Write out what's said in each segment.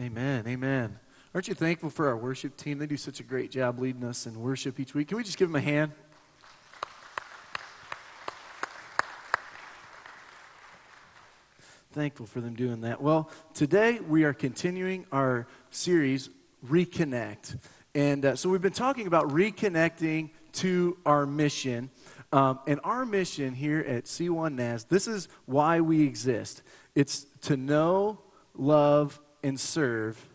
Amen. Amen. Aren't you thankful for our worship team? They do such a great job leading us in worship each week. Can we just give them a hand? Thankful for them doing that. Well, today we are continuing our series, Reconnect. And uh, so we've been talking about reconnecting to our mission. Um, and our mission here at C1 NAS, this is why we exist. It's to know, love, and serve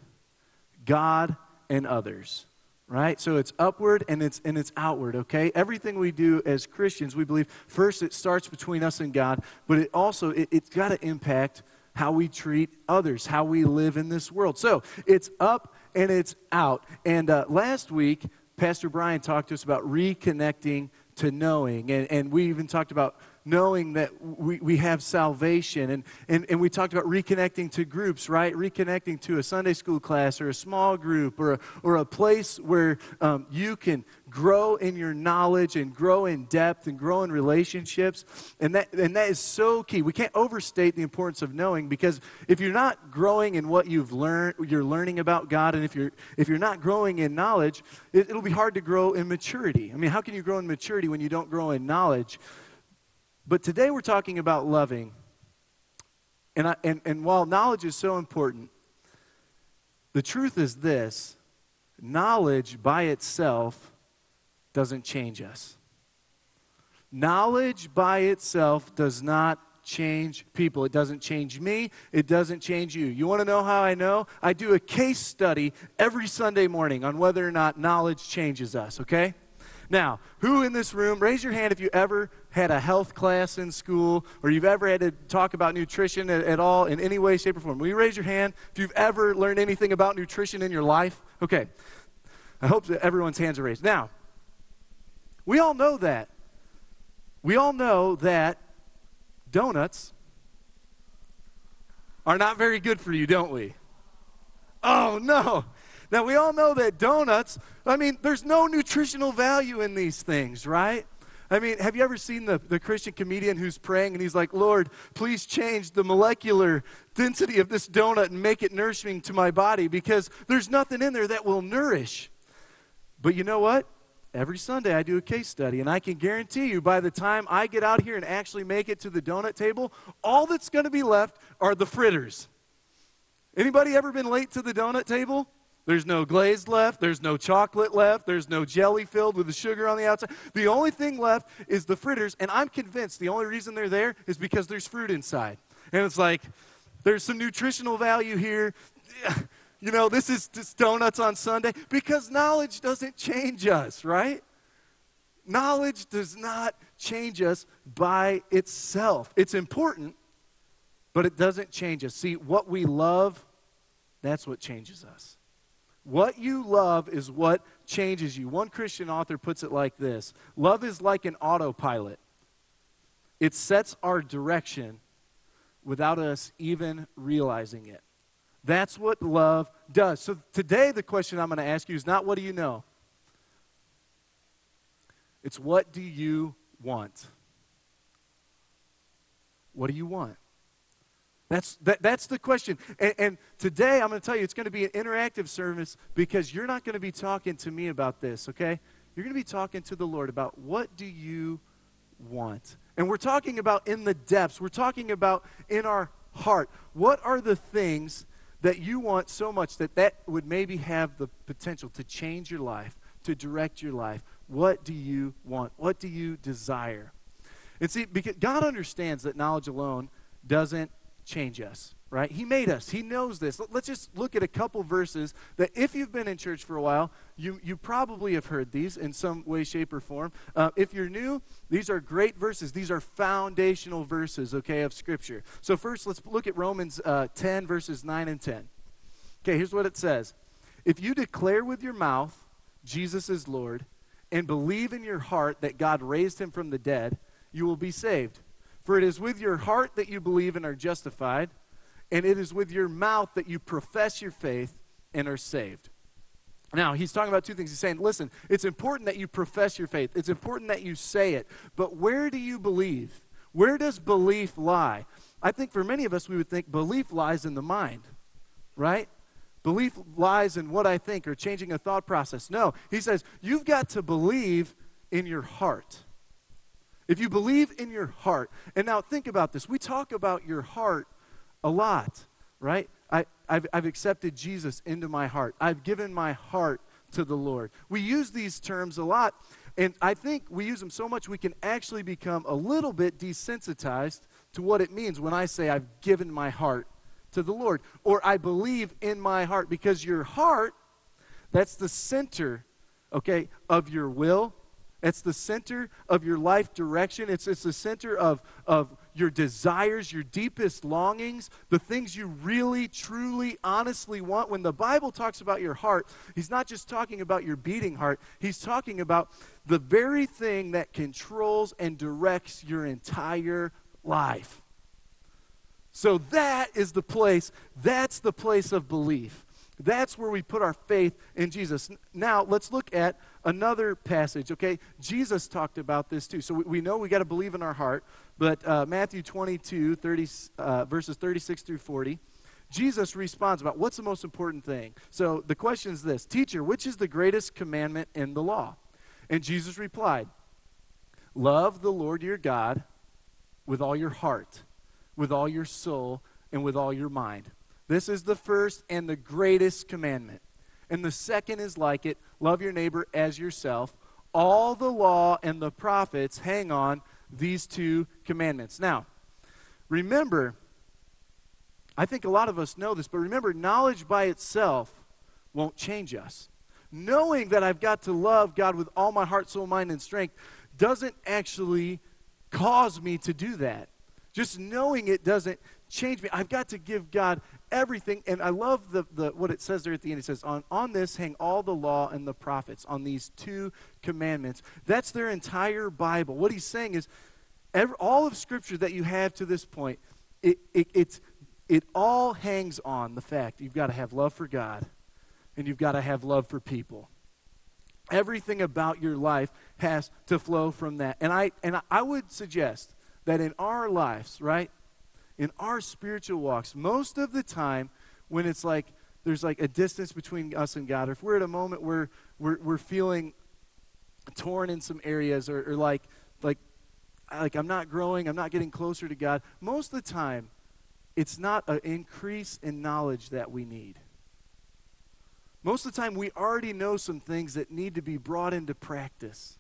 God and others right? So it's upward and it's and it's outward okay? Everything we do as christians we believe first it starts between us and god but it also it, has got to impact how we treat others how we live in this world. So it's up and it's out. And uh, last week pastor brian talked to us about reconnecting to knowing and, and we even talked about knowing that we, we have salvation. And, and, and we talked about reconnecting to groups, right? Reconnecting to a Sunday school class or a small group or a, or a place where um, you can grow in your knowledge and grow in depth and grow in relationships. And that, and that is so key. We can't overstate the importance of knowing because if you're not growing in what you've learned, you're learning about God, and if you're, if you're not growing in knowledge, it, it'll be hard to grow in maturity. I mean, how can you grow in maturity when you don't grow in knowledge? But today we're talking about loving. And, I, and, and while knowledge is so important, the truth is this knowledge by itself doesn't change us. Knowledge by itself does not change people. It doesn't change me. It doesn't change you. You want to know how I know? I do a case study every Sunday morning on whether or not knowledge changes us, okay? Now, who in this room, raise your hand if you ever had a health class in school or you've ever had to talk about nutrition at, at, all in any way, shape, or form. Will you raise your hand if you've ever learned anything about nutrition in your life? Okay. I hope that everyone's hands are raised. Now, we all know that. We all know that donuts are not very good for you, don't we? Oh, no. Now, we all know that donuts, I mean, there's no nutritional value in these things, right? I mean, have you ever seen the, the Christian comedian who's praying and he's like, Lord, please change the molecular density of this donut and make it nourishing to my body because there's nothing in there that will nourish. But you know what? Every Sunday I do a case study, and I can guarantee you by the time I get out here and actually make it to the donut table, all that's going to be left are the fritters. Anybody ever been late to the donut table? There's no glaze left. There's no chocolate left. There's no jelly filled with the sugar on the outside. The only thing left is the fritters, and I'm convinced the only reason they're there is because there's fruit inside. And it's like, there's some nutritional value here. You know, this is just donuts on Sunday because knowledge doesn't change us, right? Knowledge does not change us by itself. It's important, but it doesn't change us. See, what we love, that's what changes us. What you love is what changes you. One Christian author puts it like this Love is like an autopilot, it sets our direction without us even realizing it. That's what love does. So today, the question I'm going to ask you is not what do you know? It's what do you want? What do you want? That's, that, that's the question. And, and today, I'm going to tell you, it's going to be an interactive service because you're not going to be talking to me about this, okay? You're going to be talking to the Lord about what do you want? And we're talking about in the depths. We're talking about in our heart. What are the things that you want so much that that would maybe have the potential to change your life, to direct your life? What do you want? What do you desire? And see, because God understands that knowledge alone doesn't change us, right? He made us. He knows this. Let's just look at a couple verses that, if you've been in church for a while, you, you probably have heard these in some way, shape, or form. Uh, if you're new, these are great verses. These are foundational verses, okay, of Scripture. So, first, let's look at Romans uh, 10, verses 9 and 10. Okay, here's what it says If you declare with your mouth Jesus is Lord and believe in your heart that God raised him from the dead, you will be saved. For it is with your heart that you believe and are justified, and it is with your mouth that you profess your faith and are saved. Now, he's talking about two things. He's saying, listen, it's important that you profess your faith, it's important that you say it, but where do you believe? Where does belief lie? I think for many of us, we would think belief lies in the mind, right? belief lies in what I think or changing a thought process. No, he says, you've got to believe in your heart. If you believe in your heart, and now think about this. We talk about your heart a lot, right? I, I've, I've accepted Jesus into my heart. I've given my heart to the Lord. We use these terms a lot, and I think we use them so much we can actually become a little bit desensitized to what it means when I say I've given my heart to the Lord or I believe in my heart because your heart that's the center okay of your will it's the center of your life direction it's, it's the center of, of your desires your deepest longings the things you really truly honestly want when the bible talks about your heart he's not just talking about your beating heart he's talking about the very thing that controls and directs your entire life. So that is the place, that's the place of belief. That's where we put our faith in Jesus. Now, let's look at another passage, okay? Jesus talked about this too. So we, we know we got to believe in our heart, but uh, Matthew 22, 30, uh, verses 36 through 40, Jesus responds about what's the most important thing. So the question is this Teacher, which is the greatest commandment in the law? And Jesus replied, Love the Lord your God with all your heart, with all your soul, and with all your mind. This is the first and the greatest commandment. And the second is like it love your neighbor as yourself. All the law and the prophets hang on these two commandments. Now, remember, I think a lot of us know this, but remember, knowledge by itself won't change us. Knowing that I've got to love God with all my heart, soul, mind, and strength doesn't actually cause me to do that. Just knowing it doesn't change me. I've got to give God everything. And I love the, the, what it says there at the end. It says, on, on this hang all the law and the prophets, on these two commandments. That's their entire Bible. What he's saying is, every, all of Scripture that you have to this point, it, it, it's, it all hangs on the fact you've got to have love for God and you've got to have love for people. Everything about your life has to flow from that. And I, and I would suggest that in our lives, right, in our spiritual walks, most of the time when it's like there's like a distance between us and God, or if we're at a moment where we're, we're feeling torn in some areas, or, or like, like, like I'm not growing, I'm not getting closer to God, most of the time, it's not an increase in knowledge that we need. Most of the time, we already know some things that need to be brought into practice.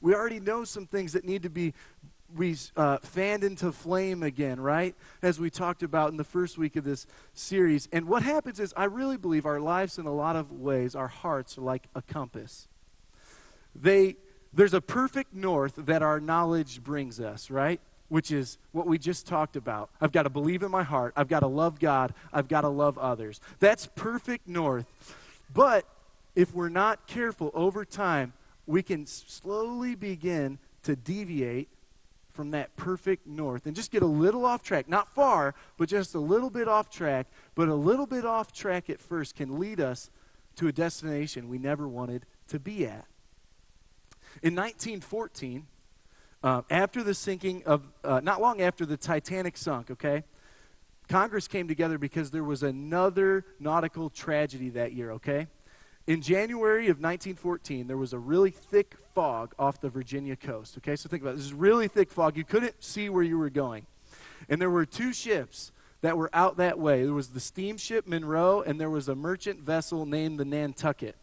We already know some things that need to be we uh, fanned into flame again, right? As we talked about in the first week of this series. And what happens is, I really believe our lives, in a lot of ways, our hearts are like a compass. They, there's a perfect north that our knowledge brings us, right? Which is what we just talked about. I've got to believe in my heart. I've got to love God. I've got to love others. That's perfect north. But if we're not careful over time, we can slowly begin to deviate from that perfect north and just get a little off track. Not far, but just a little bit off track. But a little bit off track at first can lead us to a destination we never wanted to be at. In 1914, uh, after the sinking of, uh, not long after the Titanic sunk, okay, Congress came together because there was another nautical tragedy that year, okay? In January of 1914, there was a really thick fog off the Virginia coast. Okay, so think about it. This is really thick fog. You couldn't see where you were going. And there were two ships that were out that way. There was the steamship Monroe, and there was a merchant vessel named the Nantucket.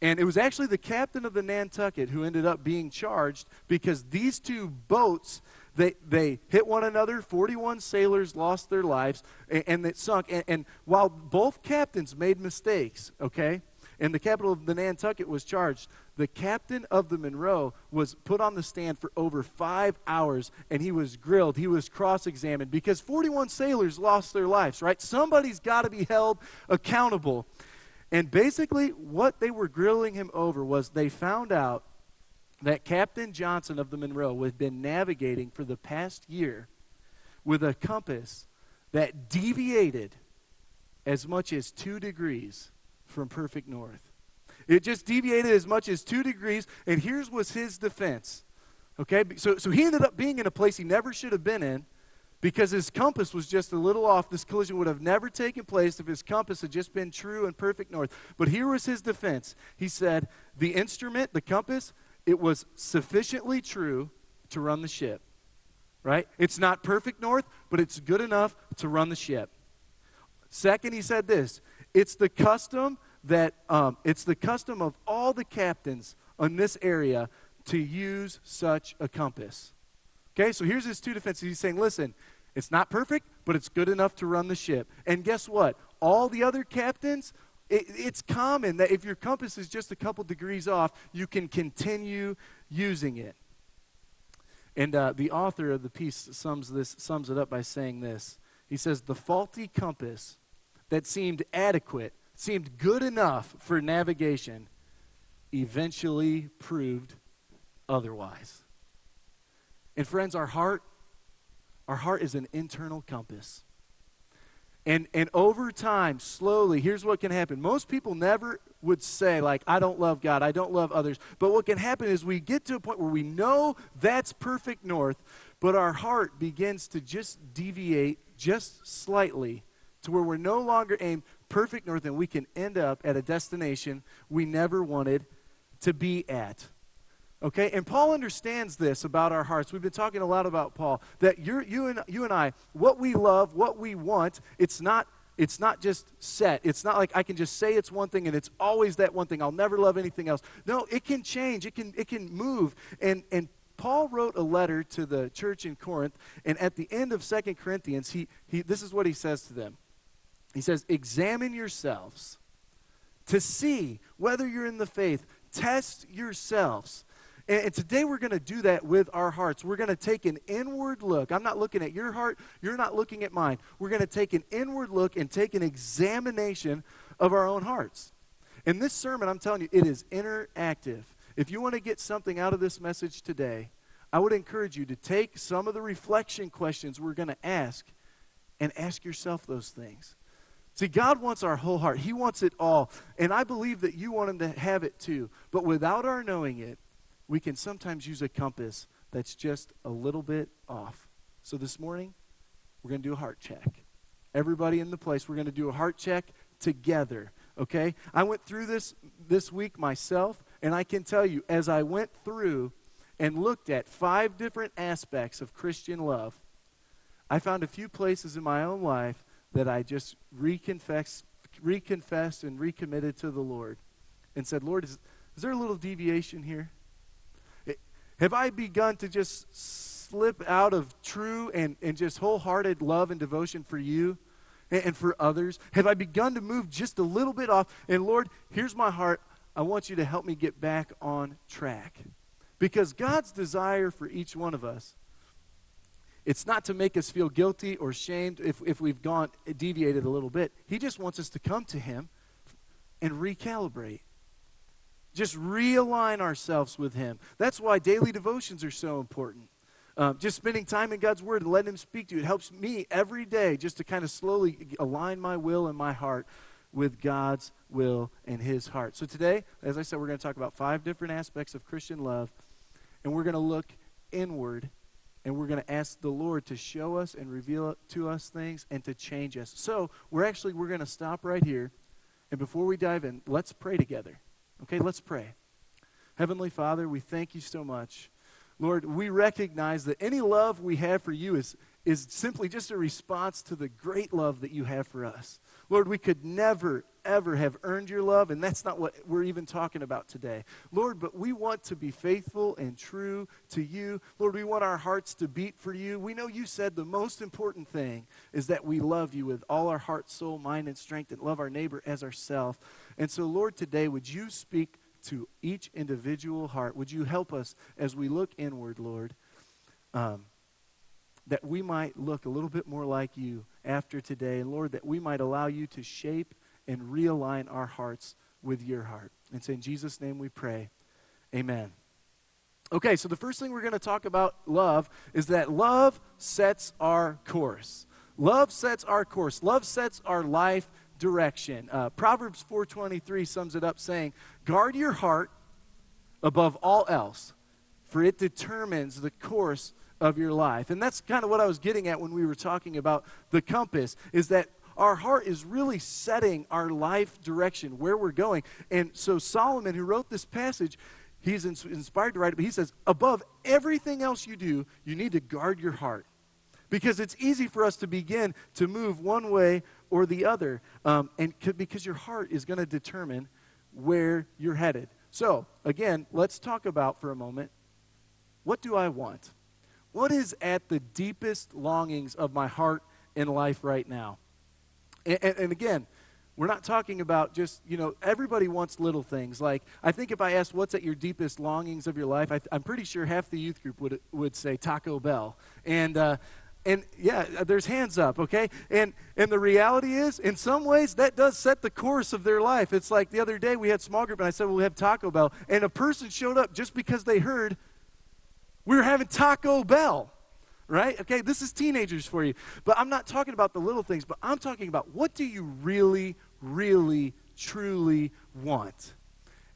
And it was actually the captain of the Nantucket who ended up being charged because these two boats they, they hit one another. 41 sailors lost their lives, and, and it sunk. And, and while both captains made mistakes, okay, and the capital of the Nantucket was charged. The captain of the Monroe was put on the stand for over five hours and he was grilled. He was cross examined because 41 sailors lost their lives, right? Somebody's got to be held accountable. And basically, what they were grilling him over was they found out that Captain Johnson of the Monroe had been navigating for the past year with a compass that deviated as much as two degrees from perfect north. It just deviated as much as two degrees, and here's was his defense. Okay, so, so he ended up being in a place he never should have been in because his compass was just a little off. This collision would have never taken place if his compass had just been true and perfect north. But here was his defense. He said, The instrument, the compass, it was sufficiently true to run the ship. Right? It's not perfect north, but it's good enough to run the ship. Second, he said this it's the custom that um, it's the custom of all the captains in this area to use such a compass. Okay, so here's his two defenses. He's saying, listen, it's not perfect, but it's good enough to run the ship. And guess what? All the other captains, it, it's common that if your compass is just a couple degrees off, you can continue using it. And uh, the author of the piece sums this sums it up by saying this. He says the faulty compass that seemed adequate, seemed good enough for navigation, eventually proved otherwise. And friends, our heart, our heart is an internal compass. And, and over time, slowly, here's what can happen. Most people never would say, like, I don't love God, I don't love others. But what can happen is we get to a point where we know that's perfect north, but our heart begins to just deviate just slightly to where we're no longer aimed perfect north and we can end up at a destination we never wanted to be at. Okay? And Paul understands this about our hearts. We've been talking a lot about Paul that you you and you and I, what we love, what we want, it's not it's not just set. It's not like I can just say it's one thing and it's always that one thing. I'll never love anything else. No, it can change. It can it can move. And and Paul wrote a letter to the church in Corinth, and at the end of Second Corinthians, he, he this is what he says to them. He says, Examine yourselves to see whether you're in the faith. Test yourselves. And, today we're going to do that with our hearts. We're going to take an inward look. I'm not looking at your heart, you're not looking at mine. We're going to take an inward look and take an examination of our own hearts. In this sermon, I'm telling you, it is interactive. If you want to get something out of this message today, I would encourage you to take some of the reflection questions we're going to ask and ask yourself those things. See, God wants our whole heart. He wants it all. And I believe that you want Him to have it too. But without our knowing it, we can sometimes use a compass that's just a little bit off. So this morning, we're going to do a heart check. Everybody in the place, we're going to do a heart check together. Okay? I went through this this week myself, and I can tell you, as I went through and looked at five different aspects of Christian love, I found a few places in my own life that I just reconfessed, reconfessed and recommitted to the Lord and said, Lord, is, is there a little deviation here? Have I begun to just slip out of true and, and just wholehearted love and devotion for you and, and for others? Have I begun to move just a little bit off? And Lord, here's my heart. I want you to help me get back on track. Because God's desire for each one of us it's not to make us feel guilty or shamed if, if we've gone deviated a little bit. He just wants us to come to Him and recalibrate. Just realign ourselves with Him. That's why daily devotions are so important. Um, just spending time in God's Word and letting Him speak to you. It helps me every day just to kind of slowly align my will and my heart with God's will and His heart. So today, as I said, we're going to talk about five different aspects of Christian love, and we're going to look inward and we're going to ask the lord to show us and reveal to us things and to change us. So we're actually we're going to stop right here and before we dive in let's pray together. Okay let's pray. Heavenly father we thank you so much. Lord we recognize that any love we have for you is is simply just a response to the great love that you have for us lord we could never ever have earned your love, and that's not what we're even talking about today. Lord, but we want to be faithful and true to you. Lord, we want our hearts to beat for you. We know you said the most important thing is that we love you with all our heart, soul, mind, and strength, and love our neighbor as ourselves. And so, Lord, today, would you speak to each individual heart? Would you help us as we look inward, Lord? Um, that we might look a little bit more like you after today. And Lord, that we might allow you to shape and realign our hearts with your heart. And so in Jesus' name we pray. Amen. Okay, so the first thing we're going to talk about love is that love sets our course. Love sets our course. Love sets our life direction. Uh, Proverbs 4:23 sums it up saying, "Guard your heart above all else, for it determines the course of your life. And that's kind of what I was getting at when we were talking about the compass, is that our heart is really setting our life direction, where we're going. And so Solomon, who wrote this passage, he's inspired to write it, but he says, above everything else you do, you need to guard your heart. Because it's easy for us to begin to move one way or the other. Um, and because your heart is going to determine where you're headed. So, again, let's talk about for a moment what do I want? What is at the deepest longings of my heart and life right now? And, and, and, again, we're not talking about just, you know, everybody wants little things. Like, I think if I asked what's at your deepest longings of your life, I, am pretty sure half the youth group would, would say Taco Bell. And, uh, and yeah, there's hands up, okay? And, and the reality is, in some ways, that does set the course of their life. It's like the other day we had small group, and I said, well, we have Taco Bell. And a person showed up just because they heard we were having Taco Bell right? Okay, this is teenagers for you. But I'm not talking about the little things, but I'm talking about what do you really, really, truly want?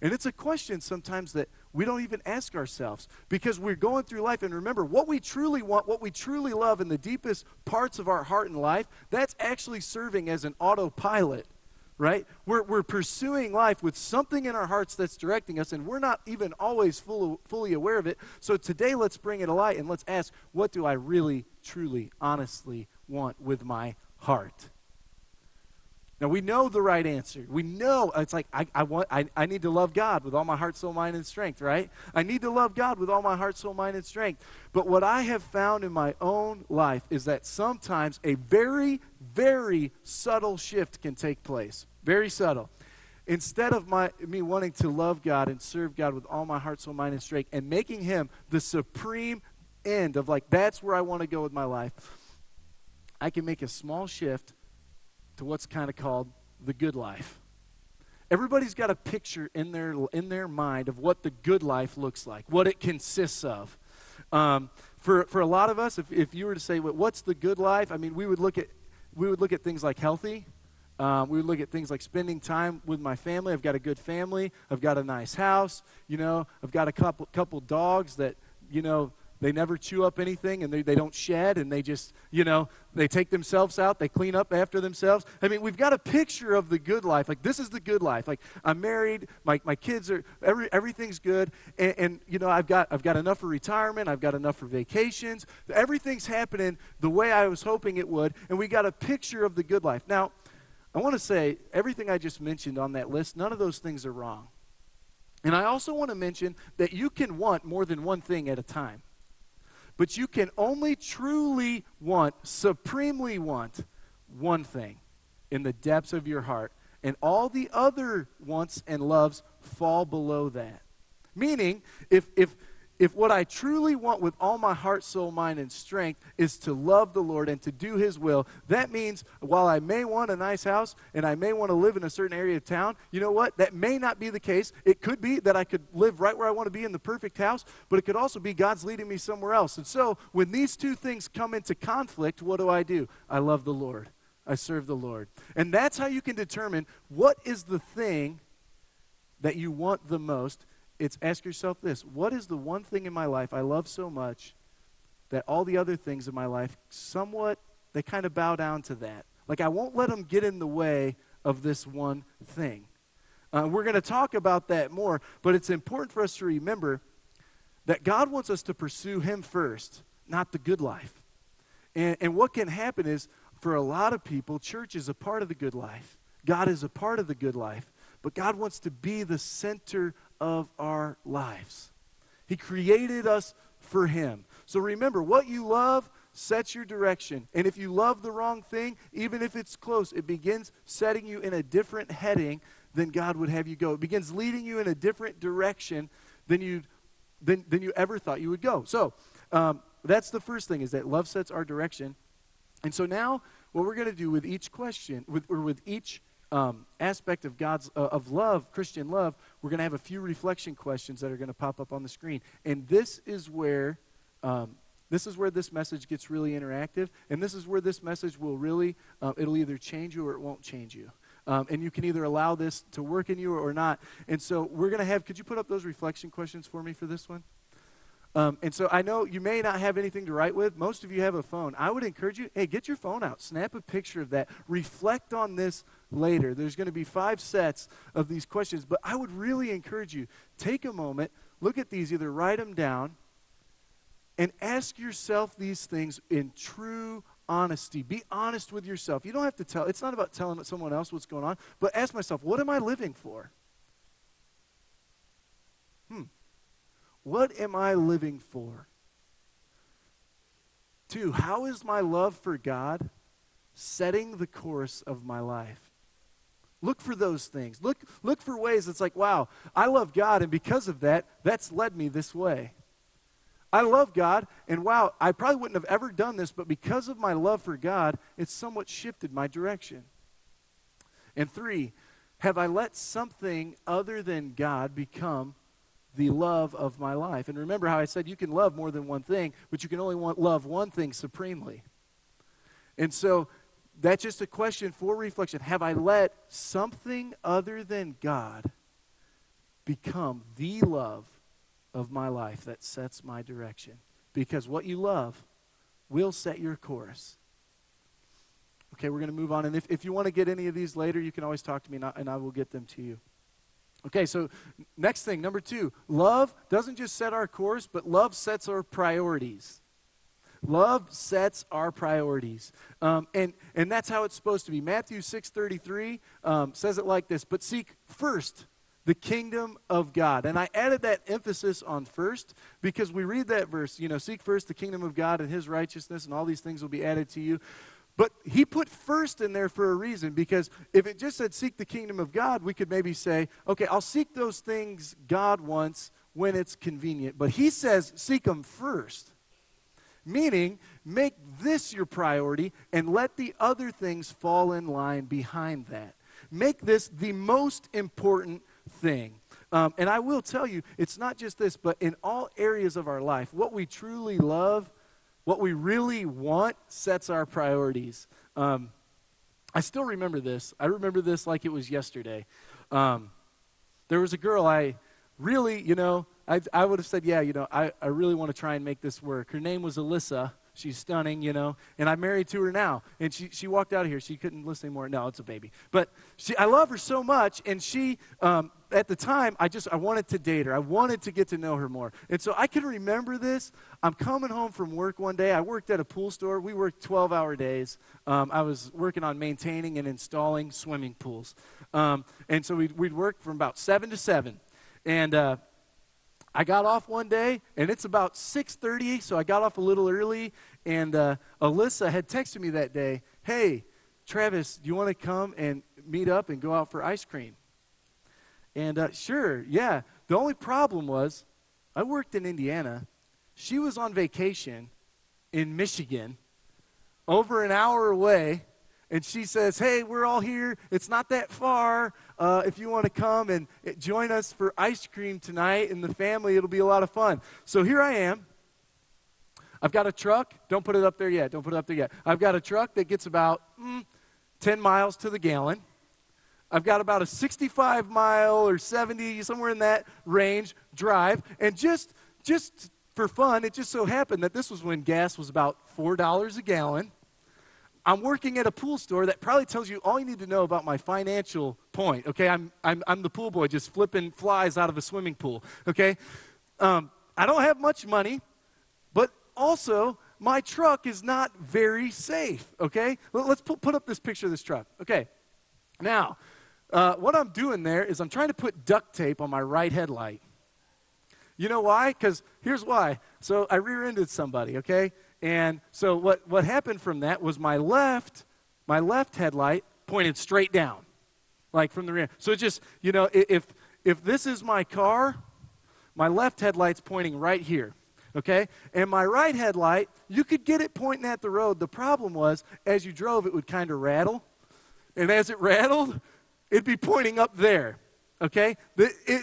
And it's a question sometimes that we don't even ask ourselves because we're going through life. And remember, what we truly want, what we truly love in the deepest parts of our heart and life, that's actually serving as an autopilot right? We're, we're pursuing life with something in our hearts that's directing us, and we're not even always full, fully aware of it. So today, let's bring it alight and let's ask, what do I really, truly, honestly want with my heart? Now we know the right answer. We know it's like I, I want I, I need to love God with all my heart, soul, mind, and strength, right? I need to love God with all my heart, soul, mind, and strength. But what I have found in my own life is that sometimes a very, very subtle shift can take place. Very subtle. Instead of my me wanting to love God and serve God with all my heart, soul, mind, and strength, and making him the supreme end of like that's where I want to go with my life, I can make a small shift to what's kind of called the good life. Everybody's got a picture in their, in their mind of what the good life looks like, what it consists of. Um, for, for a lot of us, if, if you were to say, well, what's the good life? I mean, we would look at, we would look at things like healthy. Um, we would look at things like spending time with my family. I've got a good family. I've got a nice house. You know, I've got a couple, couple dogs that, you know, they never chew up anything and they, they don't shed and they just, you know, they take themselves out, they clean up after themselves. I mean, we've got a picture of the good life. Like, this is the good life. Like, I'm married, my, my kids are, every, everything's good. And, and, you know, I've got, I've got enough for retirement, I've got enough for vacations. Everything's happening the way I was hoping it would. And we got a picture of the good life. Now, I want to say everything I just mentioned on that list, none of those things are wrong. And I also want to mention that you can want more than one thing at a time. But you can only truly want, supremely want, one thing in the depths of your heart. And all the other wants and loves fall below that. Meaning, if, if, if what I truly want with all my heart, soul, mind, and strength is to love the Lord and to do His will, that means while I may want a nice house and I may want to live in a certain area of town, you know what? That may not be the case. It could be that I could live right where I want to be in the perfect house, but it could also be God's leading me somewhere else. And so when these two things come into conflict, what do I do? I love the Lord. I serve the Lord. And that's how you can determine what is the thing that you want the most it's ask yourself this. What is the one thing in my life I love so much that all the other things in my life somewhat they kind of bow down to that? Like i won't let them get in the way of this one thing. Uh, we're going to talk about that more but it's important for us to remember that god wants us to pursue him first not the good life. And, and what can happen is for a lot of people church is a part of the good life. God is a part of the good life but god wants to be the center of our lives. He created us for Him. So remember, what you love sets your direction. And if you love the wrong thing, even if it's close, it begins setting you in a different heading than God would have you go. It begins leading you in a different direction than you than, than you ever thought you would go. So um, that's the first thing is that love sets our direction. And so now what we're going to do with each question, with, or with each um, aspect of God's uh, of love, Christian love, we're going to have a few reflection questions that are going to pop up on the screen, and this is where um, this is where this message gets really interactive, and this is where this message will really uh, it'll either change you or it won't change you. Um, and you can either allow this to work in you or not. And so we're going to have, could you put up those reflection questions for me for this one? Um, and so I know you may not have anything to write with. Most of you have a phone. I would encourage you hey, get your phone out, snap a picture of that, reflect on this later. There's going to be five sets of these questions, but I would really encourage you take a moment, look at these, either write them down, and ask yourself these things in true honesty. Be honest with yourself. You don't have to tell, it's not about telling someone else what's going on, but ask myself, what am I living for? Hmm. What am I living for? Two, how is my love for God setting the course of my life? Look for those things. Look, look for ways it's like, wow, I love God, and because of that, that's led me this way. I love God, and wow, I probably wouldn't have ever done this, but because of my love for God, it's somewhat shifted my direction. And three, have I let something other than God become the love of my life? And remember how I said you can love more than one thing, but you can only want, love one thing supremely. And so that's just a question for reflection. Have I let something other than God become the love of my life that sets my direction? Because what you love will set your course. Okay, we're going to move on. And if, if you want to get any of these later, you can always talk to me and I, and I will get them to you. Okay, so next thing, number two, love doesn't just set our course, but love sets our priorities. Love sets our priorities. Um, and, and that's how it's supposed to be. Matthew 6.33 um, says it like this, but seek first the kingdom of God. And I added that emphasis on first because we read that verse, you know, seek first the kingdom of God and his righteousness, and all these things will be added to you. But he put first in there for a reason because if it just said seek the kingdom of God, we could maybe say, okay, I'll seek those things God wants when it's convenient. But he says seek them first. Meaning, make this your priority and let the other things fall in line behind that. Make this the most important thing. Um, and I will tell you, it's not just this, but in all areas of our life, what we truly love, what we really want, sets our priorities. Um, I still remember this. I remember this like it was yesterday. Um, there was a girl I really, you know, I, I would have said, yeah, you know, I, I really want to try and make this work. Her name was Alyssa. She's stunning, you know, and I'm married to her now. And she, she walked out of here. She couldn't listen anymore. No, it's a baby. But she, I love her so much. And she, um, at the time, I just, I wanted to date her. I wanted to get to know her more. And so I can remember this. I'm coming home from work one day. I worked at a pool store. We worked 12 hour days. Um, I was working on maintaining and installing swimming pools. Um, and so we'd, we'd work from about 7 to 7. And, uh, I got off one day, and it's about 6:30, so I got off a little early. And uh, Alyssa had texted me that day, "Hey, Travis, do you want to come and meet up and go out for ice cream?" And uh, sure, yeah. The only problem was, I worked in Indiana. She was on vacation in Michigan, over an hour away and she says, Hey, we're all here. It's not that far. Uh, if you want to come and uh, join us for ice cream tonight and the family, it'll be a lot of fun. So here I am. I've got a truck. Don't put it up there yet. Don't put it up there yet. I've got a truck that gets about mm, 10 miles to the gallon. I've got about a 65 mile or 70, somewhere in that range drive. And just, just for fun, it just so happened that this was when gas was about $4 a gallon. I'm working at a pool store that probably tells you all you need to know about my financial point. Okay, I'm, I'm, I'm the pool boy just flipping flies out of a swimming pool. Okay, um, I don't have much money, but also my truck is not very safe. Okay, let's put, put up this picture of this truck. Okay, now uh, what I'm doing there is I'm trying to put duct tape on my right headlight. You know why? Because here's why. So I rear ended somebody, okay? And so what, what happened from that was my left, my left headlight pointed straight down, like from the rear. So it just, you know, if if this is my car, my left headlight's pointing right here. Okay? And my right headlight, you could get it pointing at the road. The problem was, as you drove, it would kind of rattle. And as it rattled, it'd be pointing up there. Okay?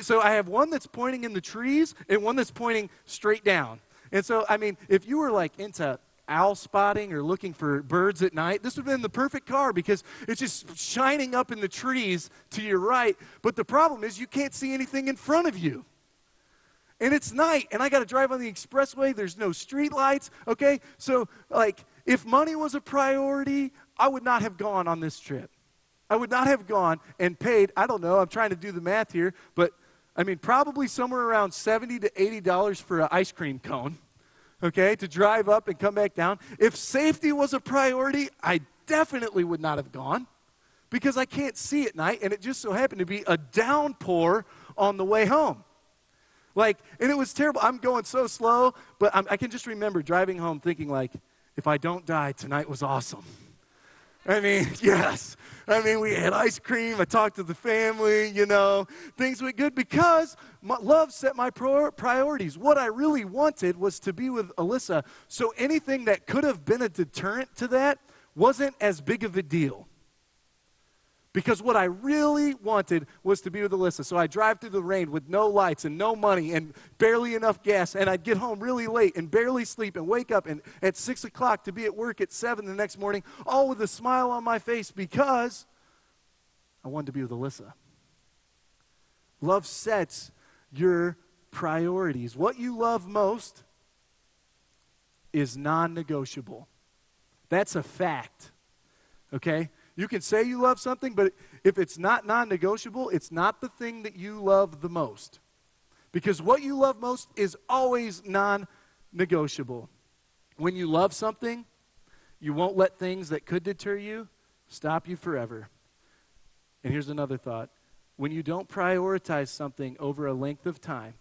so I have one that's pointing in the trees and one that's pointing straight down. And so, I mean, if you were like into owl spotting or looking for birds at night, this would have been the perfect car because it's just shining up in the trees to your right. But the problem is you can't see anything in front of you. and it's night, and I got to drive on the expressway. There's no street lights, okay? So, like, if money was a priority, I would not have gone on this trip. I would not have gone and paid, I don't know, I'm trying to do the math here, but I mean, probably somewhere around 70 to $80 for an ice cream cone, okay, to drive up and come back down. If safety was a priority, I definitely would not have gone because I can't see at night, and it just so happened to be a downpour on the way home. Like, and it was terrible. I'm going so slow, but I'm, i can just remember driving home thinking, like, if I don't die, tonight was awesome. I mean, yes. I mean, we had ice cream. I talked to the family, you know. Things went good because love set my priorities. What I really wanted was to be with Alyssa. So anything that could have been a deterrent to that wasn't as big of a deal. Because what I really wanted was to be with Alyssa. So I drive through the rain with no lights and no money and barely enough gas. And I'd get home really late and barely sleep and wake up and at 6 o'clock to be at work at 7 the next morning, all with a smile on my face because I wanted to be with Alyssa. Love sets your priorities. What you love most is non negotiable. That's a fact. Okay? You can say you love something, but if it's not non negotiable, it's not the thing that you love the most. Because what you love most is always non negotiable. When you love something, you won't let things that could deter you stop you forever. And here's another thought when you don't prioritize something over a length of time,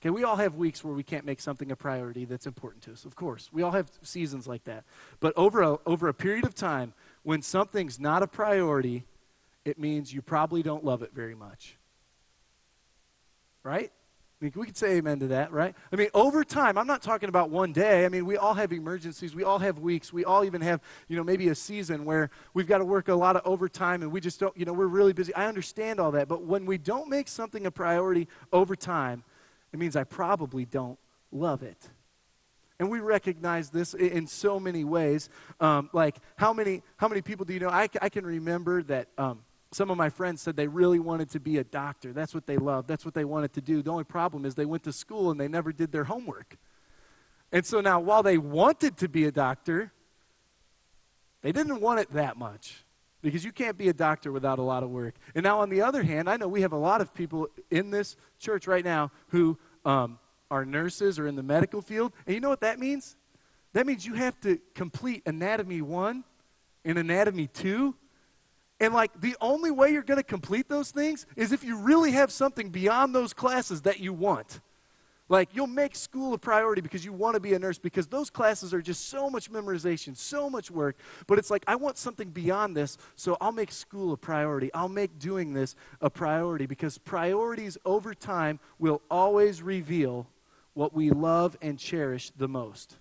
okay, we all have weeks where we can't make something a priority that's important to us, of course. We all have seasons like that. But over a, over a period of time, when something's not a priority, it means you probably don't love it very much. Right? I mean, we could say amen to that, right? I mean, over time, I'm not talking about one day. I mean, we all have emergencies. We all have weeks. We all even have, you know, maybe a season where we've got to work a lot of overtime and we just don't, you know, we're really busy. I understand all that. But when we don't make something a priority over time, it means I probably don't love it. And we recognize this in so many ways. Um, like, how many, how many people do you know? I, I can remember that um, some of my friends said they really wanted to be a doctor. That's what they loved, that's what they wanted to do. The only problem is they went to school and they never did their homework. And so now, while they wanted to be a doctor, they didn't want it that much because you can't be a doctor without a lot of work. And now, on the other hand, I know we have a lot of people in this church right now who um, are nurses or in the medical field. And you know what that means? That means you have to complete Anatomy 1 and Anatomy 2. And like the only way you're going to complete those things is if you really have something beyond those classes that you want. Like you'll make school a priority because you want to be a nurse because those classes are just so much memorization, so much work. But it's like, I want something beyond this, so I'll make school a priority. I'll make doing this a priority because priorities over time will always reveal what we love and cherish the most.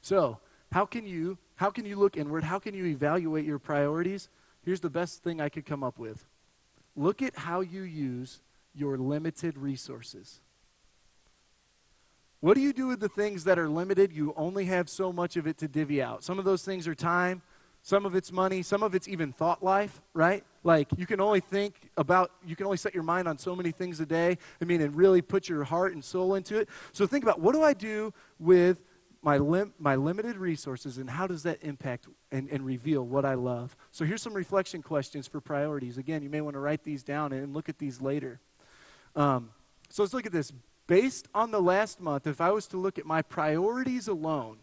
So, how can you how can you look inward? How can you evaluate your priorities? Here's the best thing I could come up with. Look at how you use your limited resources. What do you do with the things that are limited? You only have so much of it to divvy out. Some of those things are time, some of it's money, some of it's even thought life, right? Like you can only think about, you can only set your mind on so many things a day. I mean, and really put your heart and soul into it. So think about what do I do with my, lim- my limited resources and how does that impact and, and reveal what I love? So here's some reflection questions for priorities. Again, you may want to write these down and look at these later. Um, so let's look at this. Based on the last month, if I was to look at my priorities alone,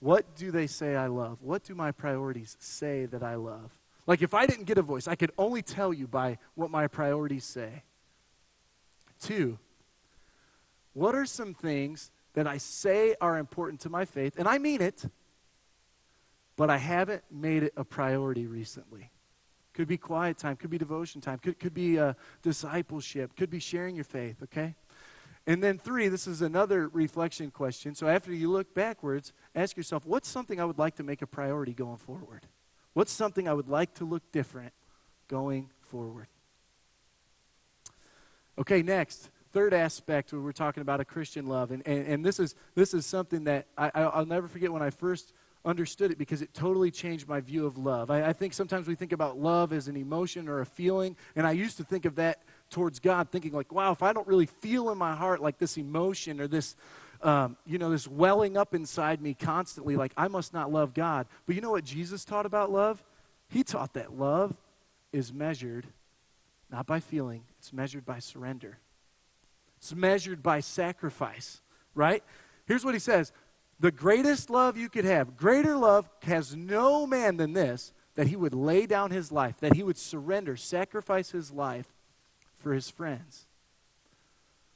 what do they say I love? What do my priorities say that I love? Like if I didn't get a voice, I could only tell you by what my priorities say. Two, what are some things that I say are important to my faith, and I mean it, but I haven't made it a priority recently? Could be quiet time, could be devotion time, could, could be uh, discipleship, could be sharing your faith, okay? And then, three, this is another reflection question. So, after you look backwards, ask yourself, what's something I would like to make a priority going forward? What's something I would like to look different going forward? Okay, next, third aspect where we're talking about a Christian love. And, and, and this, is, this is something that I, I'll never forget when I first understood it because it totally changed my view of love. I, I, think sometimes we think about love as an emotion or a feeling, and I used to think of that towards God, thinking like, wow, if I don't really feel in my heart like this emotion or this, um, you know, this welling up inside me constantly, like I must not love God. But you know what Jesus taught about love? He taught that love is measured not by feeling, it's measured by surrender. It's measured by sacrifice, right? Here's what he says The greatest love you could have, greater love has no man than this, that he would lay down his life, that he would surrender, sacrifice his life for his friends.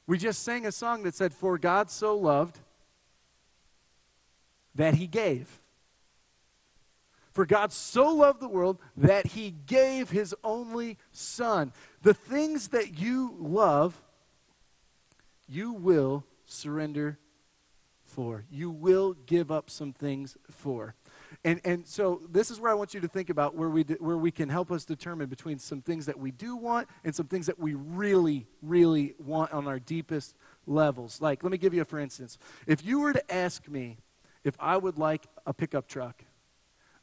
We just sang a song that said, For God so loved that he gave. For God so loved the world that he gave his only son. The things that you love, you will surrender for. You will give up some things for. And, and so this is where I want you to think about where we, where we can help us determine between some things that we do want and some things that we really, really want on our deepest levels. Like, let me give you a for instance. If you were to ask me if I would like a pickup truck,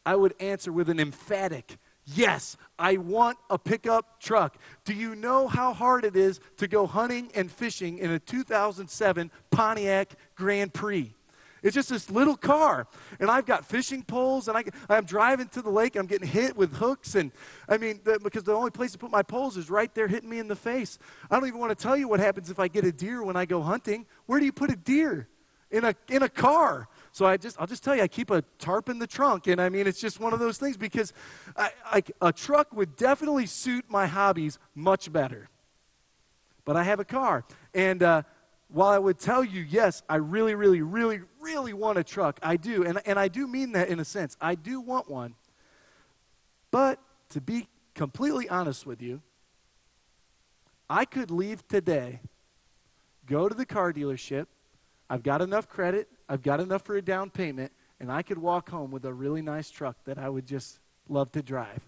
I would answer with an emphatic Yes, I want a pickup truck. Do you know how hard it is to go hunting and fishing in a 2007 Pontiac Grand Prix? It's just this little car. And I've got fishing poles, and I, I'm driving to the lake, and I'm getting hit with hooks. And I mean, the, because the only place to put my poles is right there hitting me in the face. I don't even want to tell you what happens if I get a deer when I go hunting. Where do you put a deer? In a, in a car. So I just, I'll just tell you, I keep a tarp in the trunk. And I mean, it's just one of those things because I, I, a truck would definitely suit my hobbies much better. But I have a car. And uh, while I would tell you, yes, I really, really, really, really want a truck, I do. And, and I do mean that in a sense. I do want one. But to be completely honest with you, I could leave today, go to the car dealership, I've got enough credit, I've got enough for a down payment, and I could walk home with a really nice truck that I would just love to drive.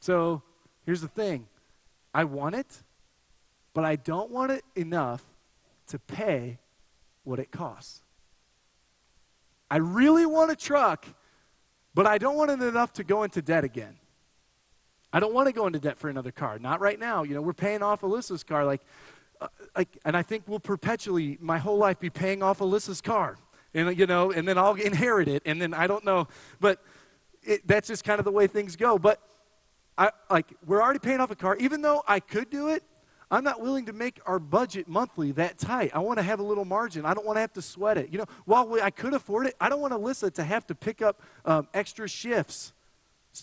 So here's the thing I want it, but I don't want it enough to pay what it costs. I really want a truck, but I don't want it enough to go into debt again. I don't want to go into debt for another car. Not right now. You know, we're paying off Alyssa's car. Like, uh, like, and I think we'll perpetually, my whole life, be paying off Alyssa's car. And, you know, and then I'll inherit it. And then I don't know. But it, that's just kind of the way things go. But I, like, we're already paying off a car. Even though I could do it, I'm not willing to make our budget monthly that tight. I want to have a little margin. I don't want to have to sweat it. You know, while we, I could afford it, I don't want Alyssa to have to pick up um, extra shifts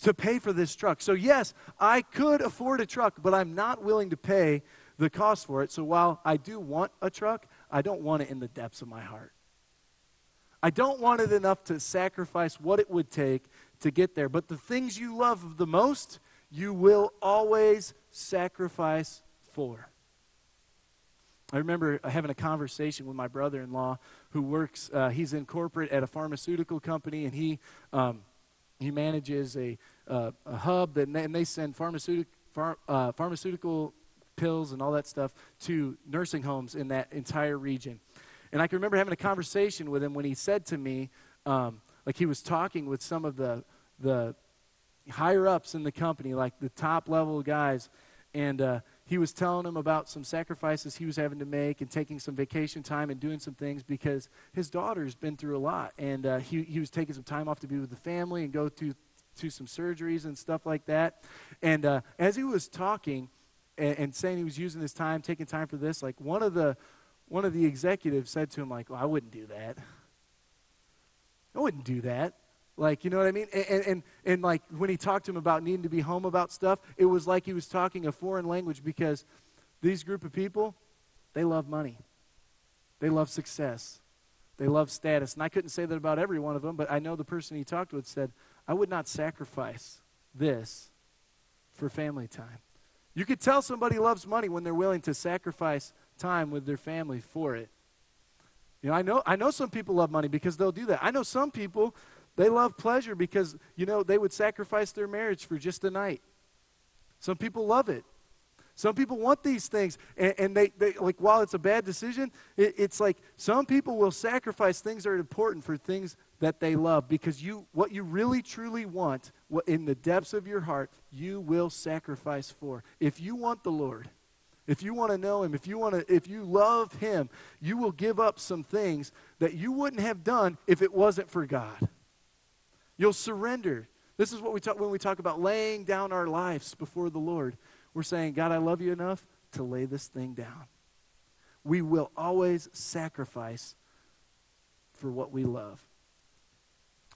to pay for this truck. So, yes, I could afford a truck, but I'm not willing to pay the cost for it. So while I do want a truck, I don't want it in the depths of my heart. I don't want it enough to sacrifice what it would take to get there. But the things you love the most, you will always sacrifice I remember having a conversation with my brother in law who works, uh, he's in corporate at a pharmaceutical company, and he, um, he manages a, uh, a hub that, and they send pharmaceutical, phar, uh, pharmaceutical pills and all that stuff to nursing homes in that entire region. And I can remember having a conversation with him when he said to me, um, like he was talking with some of the, the higher ups in the company, like the top level guys, and uh, he was telling them about some sacrifices he was having to make and taking some vacation time and doing some things because his daughter's been through a lot. And uh, he, he was taking some time off to be with the family and go to, to some surgeries and stuff like that. And uh, as he was talking, and, and saying he was using his time, taking time for this, like one of the one of the executives said to him, like, well, I wouldn't do that. I wouldn't do that. Like, you know what I mean? And, and, and, like, when he talked to him about needing to be home about stuff, it was like he was talking a foreign language because these group of people, they love money. They love success. They love status. And I couldn't say that about every one of them, but I know the person he talked with said, I would not sacrifice this for family time. You could tell somebody loves money when they're willing to sacrifice time with their family for it. You know, I know I know some people love money because they'll do that. I know some people they love pleasure because, you know, they would sacrifice their marriage for just a night. Some people love it. Some people want these things, and, and they, they, like, while it's a bad decision, it, it's like some people will sacrifice things that are important for things that they love because you, what you really truly want, what, in the depths of your heart, you will sacrifice for. If you want the Lord, if you want to know him, if you want to if you love him, you will give up some things that you wouldn't have done if it wasn't for God. You'll surrender. This is what we talk when we talk about laying down our lives before the Lord. We're saying, God, I love you enough to lay this thing down. We will always sacrifice for what we love.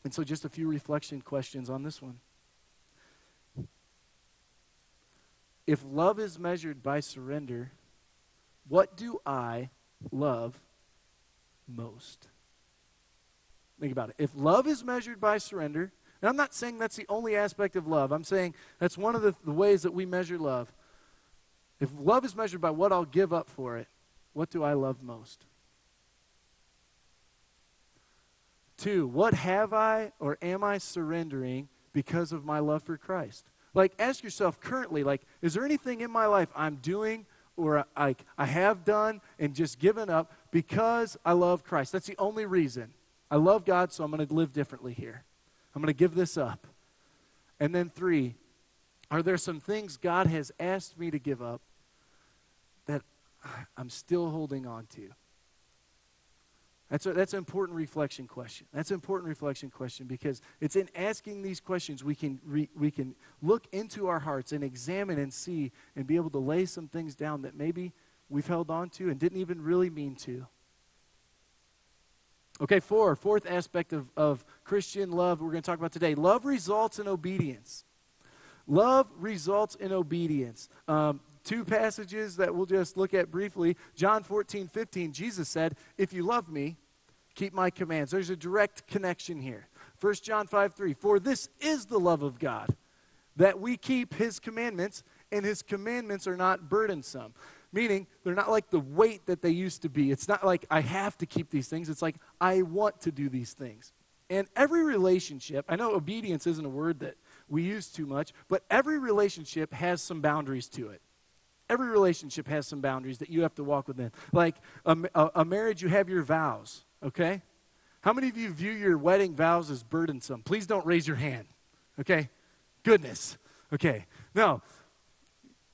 And so, just a few reflection questions on this one. If love is measured by surrender, what do I love most? Think about it. If love is measured by surrender, and I'm not saying that's the only aspect of love. I'm saying that's one of the, the ways that we measure love. If love is measured by what I'll give up for it, what do I love most? Two, what have I or am I surrendering because of my love for Christ? Like, ask yourself currently, like, is there anything in my life I'm doing or I, I have done and just given up because I love Christ? That's the only reason. I love God, so I'm going to live differently here. I'm going to give this up. And then, three, are there some things God has asked me to give up that I'm still holding on to? That's, a, that's an important reflection question. That's an important reflection question because it's in asking these questions we can, re, we can look into our hearts and examine and see and be able to lay some things down that maybe we've held on to and didn't even really mean to. Okay, four, fourth aspect of, of Christian love we're going to talk about today. Love results in obedience. Love results in obedience. Um, two passages that we'll just look at briefly. John 14, 15, Jesus said, If you love me, keep my commands. There's a direct connection here. 1 John 5, 3, For this is the love of God, that we keep his commandments, and his commandments are not burdensome. Meaning, they're not like the weight that they used to be. It's not like I have to keep these things. It's like I want to do these things. And every relationship, I know obedience isn't a word that we use too much, but every relationship has some boundaries to it. Every relationship has some boundaries that you have to walk within. Like a, a, a marriage, you have your vows, okay? How many of you view your wedding vows as burdensome? Please don't raise your hand, okay? Goodness, okay. No.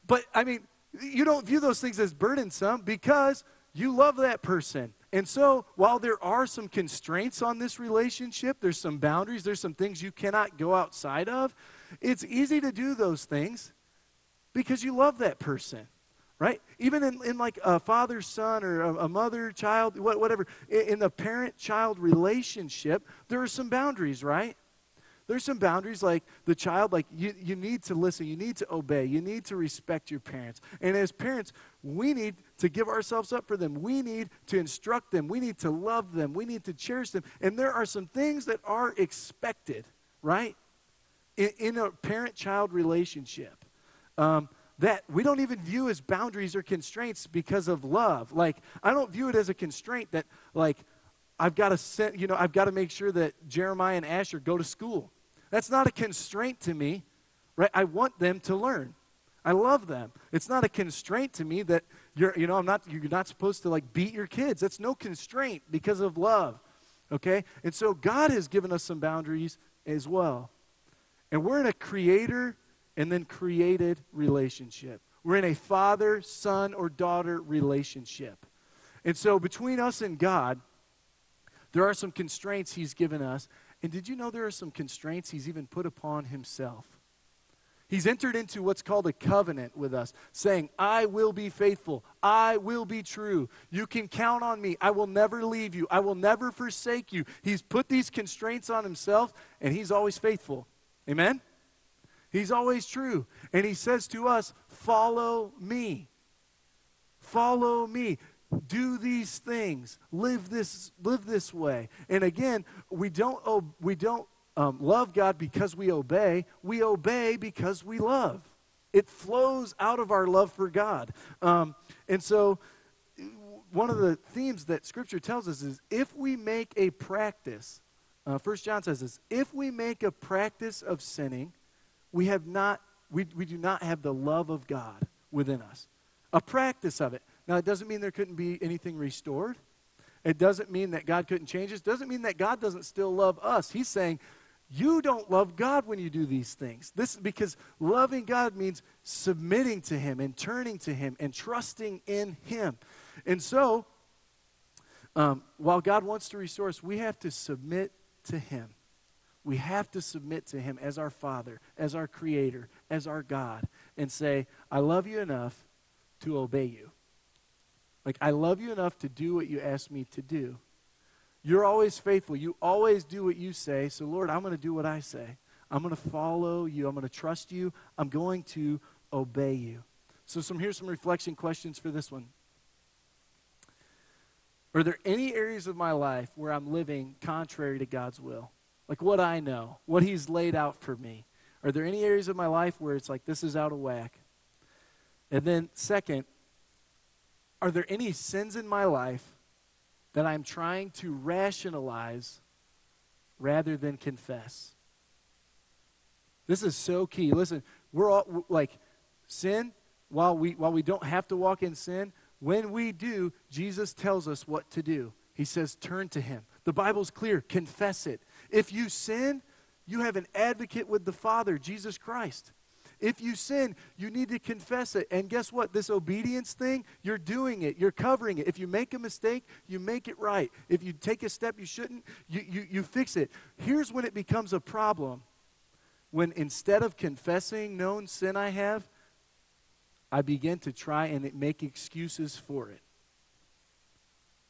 But, I mean, you don't view those things as burdensome because you love that person. And so, while there are some constraints on this relationship, there's some boundaries, there's some things you cannot go outside of, it's easy to do those things because you love that person, right? Even in, in like a father son or a, a mother child, whatever, in the parent child relationship, there are some boundaries, right? There's some boundaries like the child like you, you need to listen you need to obey you need to respect your parents. And as parents we need to give ourselves up for them. We need to instruct them. We need to love them. We need to cherish them. And there are some things that are expected right? In, in a parent-child relationship um, that we don't even view as boundaries or constraints because of love. Like i don't view it as a constraint that like I've got to set, you know, I've got to make sure that Jeremiah and Asher go to school. That's not a constraint to me, right? I want them to learn. I love them. It's not a constraint to me that you're, you know, I'm not, you're not supposed to like beat your kids. That's no constraint because of love. Okay? And so God has given us some boundaries as well. And we're in a creator and then created relationship. We're in a father, son, or daughter relationship. And so between us and God, there are some constraints He's given us. And did you know there are some constraints he's even put upon himself? He's entered into what's called a covenant with us, saying, I will be faithful. I will be true. You can count on me. I will never leave you. I will never forsake you. He's put these constraints on himself, and he's always faithful. Amen? He's always true. And he says to us, Follow me. Follow me do these things live this live this way and again we don't we don't um, love god because we obey we obey because we love it flows out of our love for god um, and so one of the themes that scripture tells us is if we make a practice uh, first john says this if we make a practice of sinning we have not we, we do not have the love of god within us. A practice of it. Now, it doesn't mean there couldn't be anything restored. It doesn't mean that God couldn't change us. It doesn't mean that God doesn't still love us. He's saying, you don't love God when you do these things. This is because loving God means submitting to him and turning to him and trusting in him. And so, um, while God wants to restore us, we have to submit to him. We have to submit to him as our Father, as our Creator, as our God, and say, I love you enough to obey you. Like, I love you enough to do what you ask me to do. You're always faithful. You always do what you say. So, Lord, I'm going to do what I say. I'm going to follow you. I'm going to trust you. I'm going to obey you. So, some here's some reflection questions for this one. Are there any areas of my life where I'm living contrary to God's will? Like what I know, what He's laid out for me. Are there any areas of my life where it's like this is out of whack? And then, second, are there any sins in my life that I'm trying to rationalize rather than confess? This is so key. Listen, we're all like sin, while we while we don't have to walk in sin, when we do, Jesus tells us what to do. He says, turn to him. The Bible's clear, confess it. If you sin, you have an advocate with the Father, Jesus Christ. If you sin, you need to confess it. And guess what? This obedience thing, you're doing it. You're covering it. If you make a mistake, you make it right. If you take a step you shouldn't, you, you, you fix it. Here's when it becomes a problem when instead of confessing known sin I have, I begin to try and make excuses for it.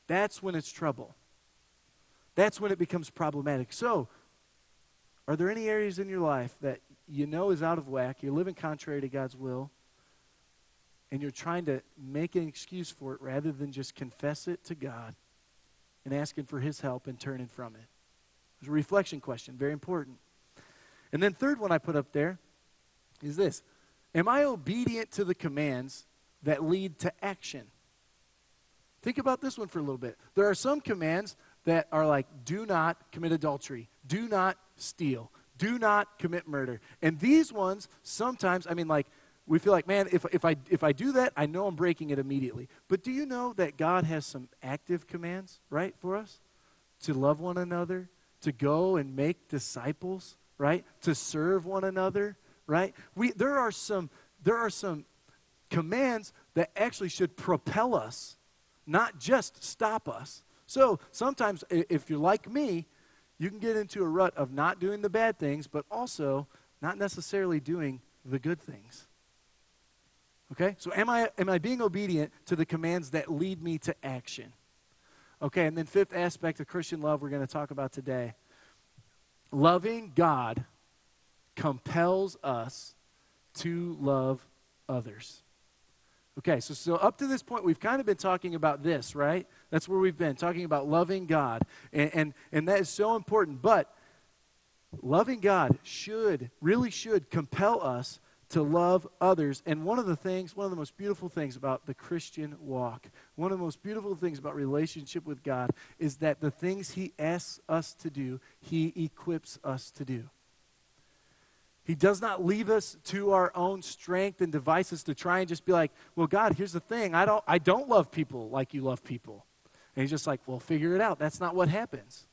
That's when it's trouble. That's when it becomes problematic. So, are there any areas in your life that you know is out of whack, you're living contrary to God's will, and you're trying to make an excuse for it rather than just confess it to God and asking for His help and turning from it? It's a reflection question, very important. And then, third one I put up there is this Am I obedient to the commands that lead to action? Think about this one for a little bit. There are some commands that are like do not commit adultery, do not steal, do not commit murder. And these ones sometimes, I mean, like, we feel like, man, if, if, I, if I do that, I know I'm breaking it immediately. But do you know that God has some active commands, right, for us? To love one another, to go and make disciples, right? To serve one another, right? We, there, are some, there are some commands that actually should propel us, not just stop us. So sometimes, if you're like me, you can get into a rut of not doing the bad things, but also not necessarily doing the good things. Okay? So am I am I being obedient to the commands that lead me to action? Okay, and then fifth aspect of Christian love we're going to talk about today. Loving God compels us to love others. Okay, so, so up to this point, we've kind of been talking about this, right? That's where we've been, talking about loving God. And, and, and that is so important. But loving God should, really should compel us to love others. And one of the things, one of the most beautiful things about the Christian walk, one of the most beautiful things about relationship with God is that the things He asks us to do, He equips us to do. He does not leave us to our own strength and devices to try and just be like, well, God, here's the thing. I don't, I don't love people like you love people. And he's just like, well, figure it out. That's not what happens.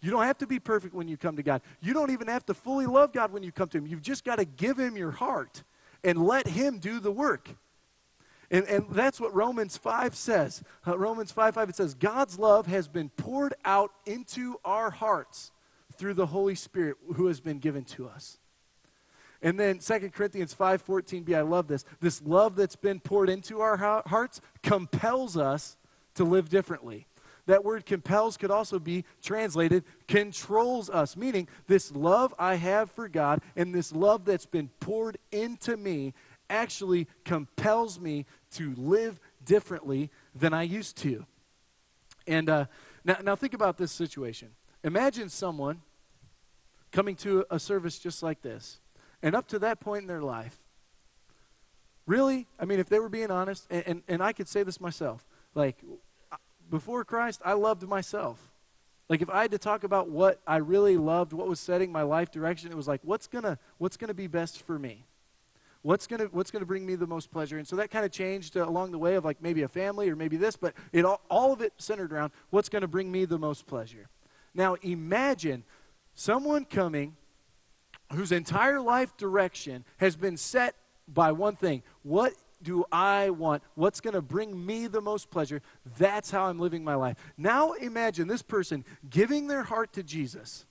You don't have to be perfect when you come to God. You don't even have to fully love God when you come to Him. You've just got to give Him your heart and let Him do the work. And, and that's what Romans 5 says. Uh, Romans 5 5, it says, God's love has been poured out into our hearts through the Holy Spirit who has been given to us. And then 2 Corinthians 5:14b, I love this. This love that's been poured into our hearts compels us to live differently. That word compels could also be translated controls us, meaning this love I have for God and this love that's been poured into me actually compels me to live differently than I used to. And uh, now, now think about this situation. Imagine someone coming to a service just like this. And up to that point in their life, really, I mean, if they were being honest, and, and, and I could say this myself, like, before Christ, I loved myself. Like if I had to talk about what I really loved, what was setting my life direction, it was like, what's gonna what's gonna be best for me? What's to what's to bring me the most pleasure? And so that kind of changed uh, along the way of like maybe a family or maybe this, but it all, all of it centered around what's to bring me the most pleasure. Now imagine someone coming whose entire life direction has been set by one thing. What do I want? What's going to bring me the most pleasure? That's how I'm living my life. Now imagine this person giving their heart to Jesus.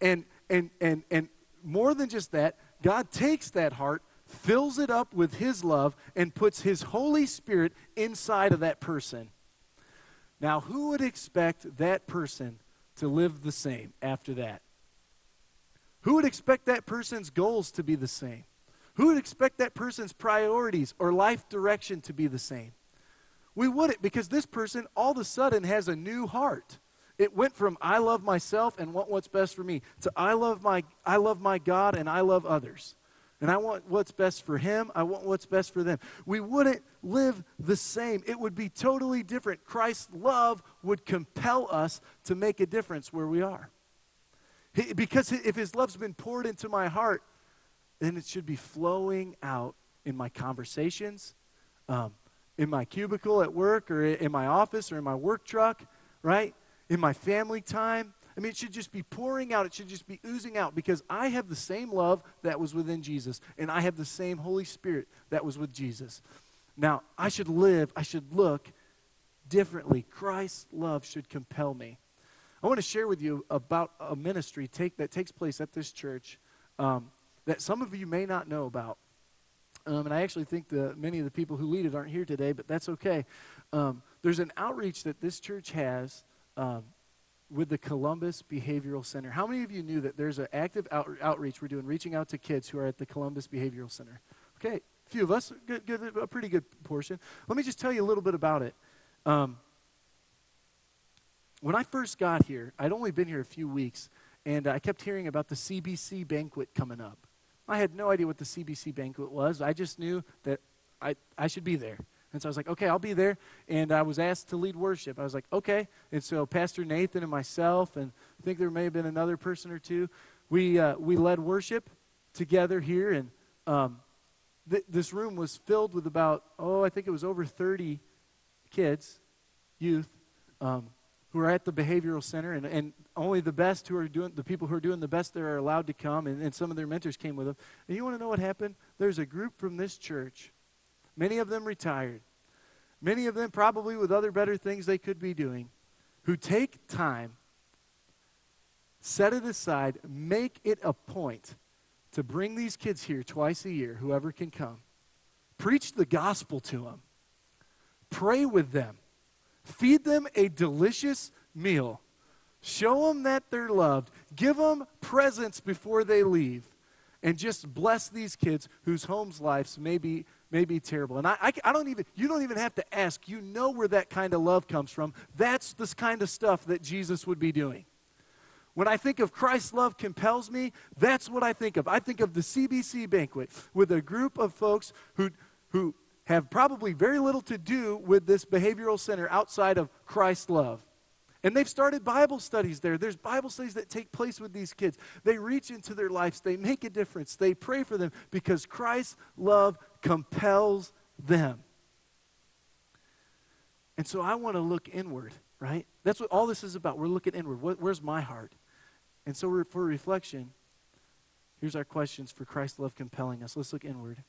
And and and and more than just that, God takes that heart, fills it up with his love and puts his Holy Spirit inside of that person. Now, who would expect that person to live the same after that? Who would expect that person's goals to be the same? Who would expect that person's priorities or life direction to be the same? We wouldn't because this person all of a sudden has a new heart. It went from I love myself and want what's best for me to I love my I love my God and I love others. And I want what's best for him. I want what's best for them. We wouldn't live the same. It would be totally different. Christ's love would compel us to make a difference where we are. Because if his love's been poured into my heart, then it should be flowing out in my conversations, um, in my cubicle at work, or in my office, or in my work truck, right? In my family time. I mean, it should just be pouring out. It should just be oozing out because I have the same love that was within Jesus, and I have the same Holy Spirit that was with Jesus. Now, I should live, I should look differently. Christ's love should compel me. I want to share with you about a ministry take, that takes place at this church. Um, that some of you may not know about. Um, and I actually think the, many of the people who lead it aren't here today, but that's okay. Um, there's an outreach that this church has um, with the Columbus Behavioral Center. How many of you knew that there's an active out, outreach we're doing, reaching out to kids who are at the Columbus Behavioral Center? Okay, a few of us, good, good, a pretty good portion. Let me just tell you a little bit about it. Um, when I first got here, I'd only been here a few weeks, and I kept hearing about the CBC banquet coming up. I had no idea what the CBC banquet was. I just knew that I, I should be there. And so I was like, okay, I'll be there. And I was asked to lead worship. I was like, okay. And so Pastor Nathan and myself, and I think there may have been another person or two, we, uh, we led worship together here. And um, th- this room was filled with about, oh, I think it was over 30 kids, youth. Um, who are at the behavioral center, and, and only the best who are doing, the people who are doing the best there are allowed to come, and, and some of their mentors came with them. And you want to know what happened? There's a group from this church, many of them retired, many of them probably with other better things they could be doing, who take time, set it aside, make it a point to bring these kids here twice a year, whoever can come, preach the gospel to them, pray with them Feed them a delicious meal. Show them that they're loved. Give them presents before they leave. And just bless these kids whose homes' lives may be, may be terrible. And I, I, I don't even, you don't even have to ask. You know where that kind of love comes from. That's this kind of stuff that Jesus would be doing. When I think of Christ's love compels me, that's what I think of. I think of the CBC banquet with a group of folks who, who have probably very little to do with this behavioral center outside of Christ's love. And they've started Bible studies there. There's Bible studies that take place with these kids. They reach into their lives, they make a difference, they pray for them because Christ's love compels them. And so I want to look inward, right? That's what all this is about. We're looking inward. What, where's my heart? And so for reflection, here's our questions for Christ's love compelling us. Let's look inward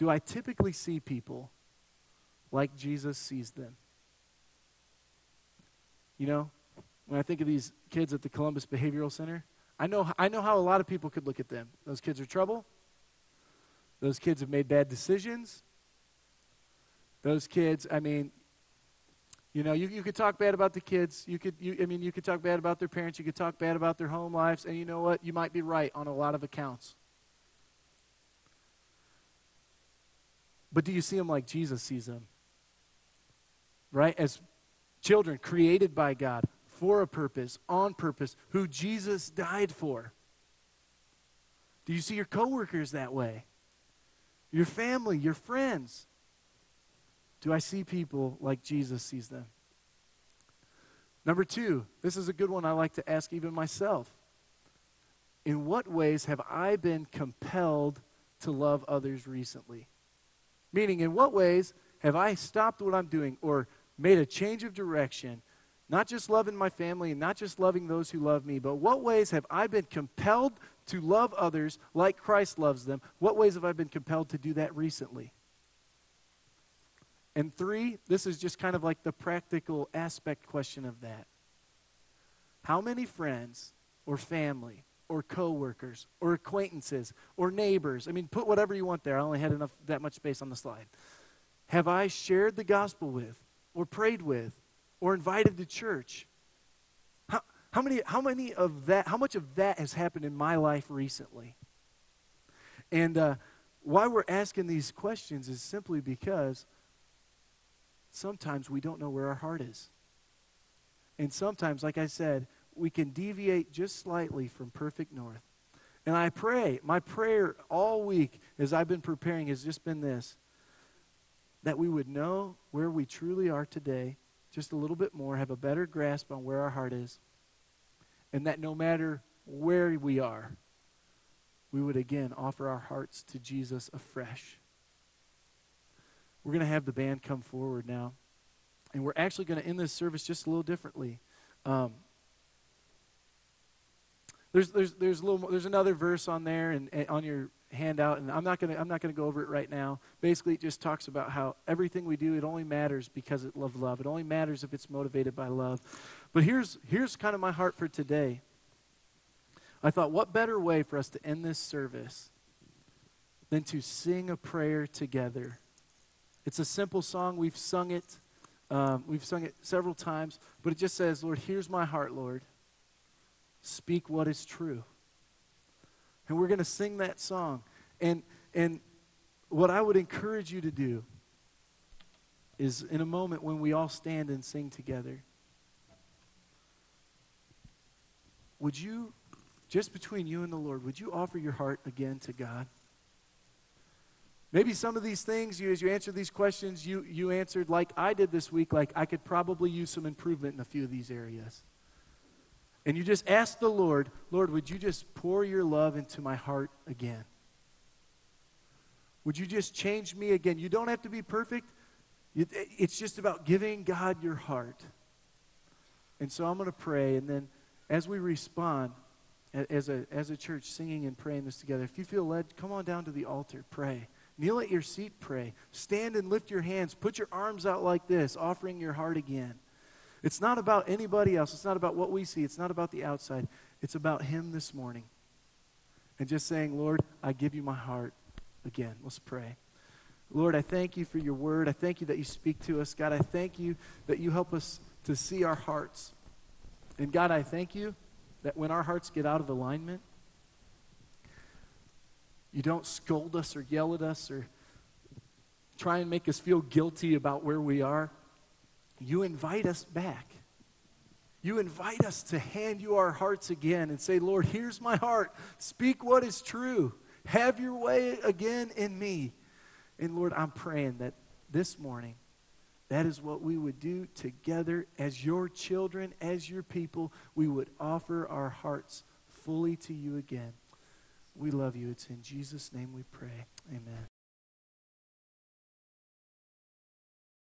do I typically see people like Jesus sees them? You know, when I think of these kids at the Columbus Behavioral Center, I know, I know how a lot of people could look at them. Those kids are trouble. Those kids have made bad decisions. Those kids, I mean, you know, you, you could talk bad about the kids. You could, you, I mean, you could talk bad about their parents. You could talk bad about their home lives. And you know what? You might be right on a lot of accounts. But do you see them like Jesus sees them? Right? As children created by God for a purpose, on purpose, who Jesus died for. Do you see your coworkers that way? Your family, your friends? Do I see people like Jesus sees them? Number two, this is a good one I like to ask even myself. in what ways have I been compelled to love others recently? Meaning, in what ways have I stopped what I'm doing or made a change of direction? Not just loving my family and not just loving those who love me, but what ways have I been compelled to love others like Christ loves them? What ways have I been compelled to do that recently? And three, this is just kind of like the practical aspect question of that. How many friends or family or coworkers or acquaintances or neighbors, I mean, put whatever you want there. I only had enough that much space on the slide. Have I shared the gospel with or prayed with or invited to church? How, how many how many of that how much of that has happened in my life recently? And uh, why we're asking these questions is simply because sometimes we don't know where our heart is. And sometimes, like I said, we can deviate just slightly from perfect north. And I pray, my prayer all week as I've been preparing has just been this that we would know where we truly are today just a little bit more, have a better grasp on where our heart is, and that no matter where we are, we would again offer our hearts to Jesus afresh. We're going to have the band come forward now. And we're actually going to end this service just a little differently. Um, there's, there's, there's, a little there's another verse on there and, and on your handout, and I'm not going to I'm not going to go over it right now. Basically, it just talks about how everything we do it only matters because it love love. It only matters if it's motivated by love. But here's here's kind of my heart for today. I thought, what better way for us to end this service than to sing a prayer together it's a simple song. We've sung it. Um, we've sung it several times, but it just says, Lord, here's my heart, Lord. Speak what is true. And we're going to sing that song. And, and what I would encourage you to do is in a moment when we all stand and sing together, would you, just between you and the Lord, would you offer your heart again to God? Maybe some of these things, you, as you answer these questions, you, you answered like I did this week, like I could probably use some improvement in a few of these areas. And you just ask the Lord, Lord, would you just pour your love into my heart again? Would you just change me again? You don't have to be perfect. It's just about giving God your heart. And so I'm going to pray, and then as we respond, as a, as a church, singing and praying this together, if you feel led, come on down to the altar, pray. Kneel at your seat, pray. Stand and lift your hands. Put your arms out like this, offering your heart again. It's not about anybody else. It's not about what we see. It's not about the outside. It's about Him this morning. And just saying, Lord, I give you my heart again. Let's pray. Lord, I thank you for your word. I thank you that you speak to us. God, I thank you that you help us to see our hearts. And God, I thank you that when our hearts get out of alignment, you don't scold us or yell at us or try and make us feel guilty about where we are. You invite us back. You invite us to hand you our hearts again and say, Lord, here's my heart. Speak what is true. Have your way again in me. And Lord, I'm praying that this morning, that is what we would do together as your children, as your people. We would offer our hearts fully to you again. We love you. It's in Jesus' name we pray. Amen.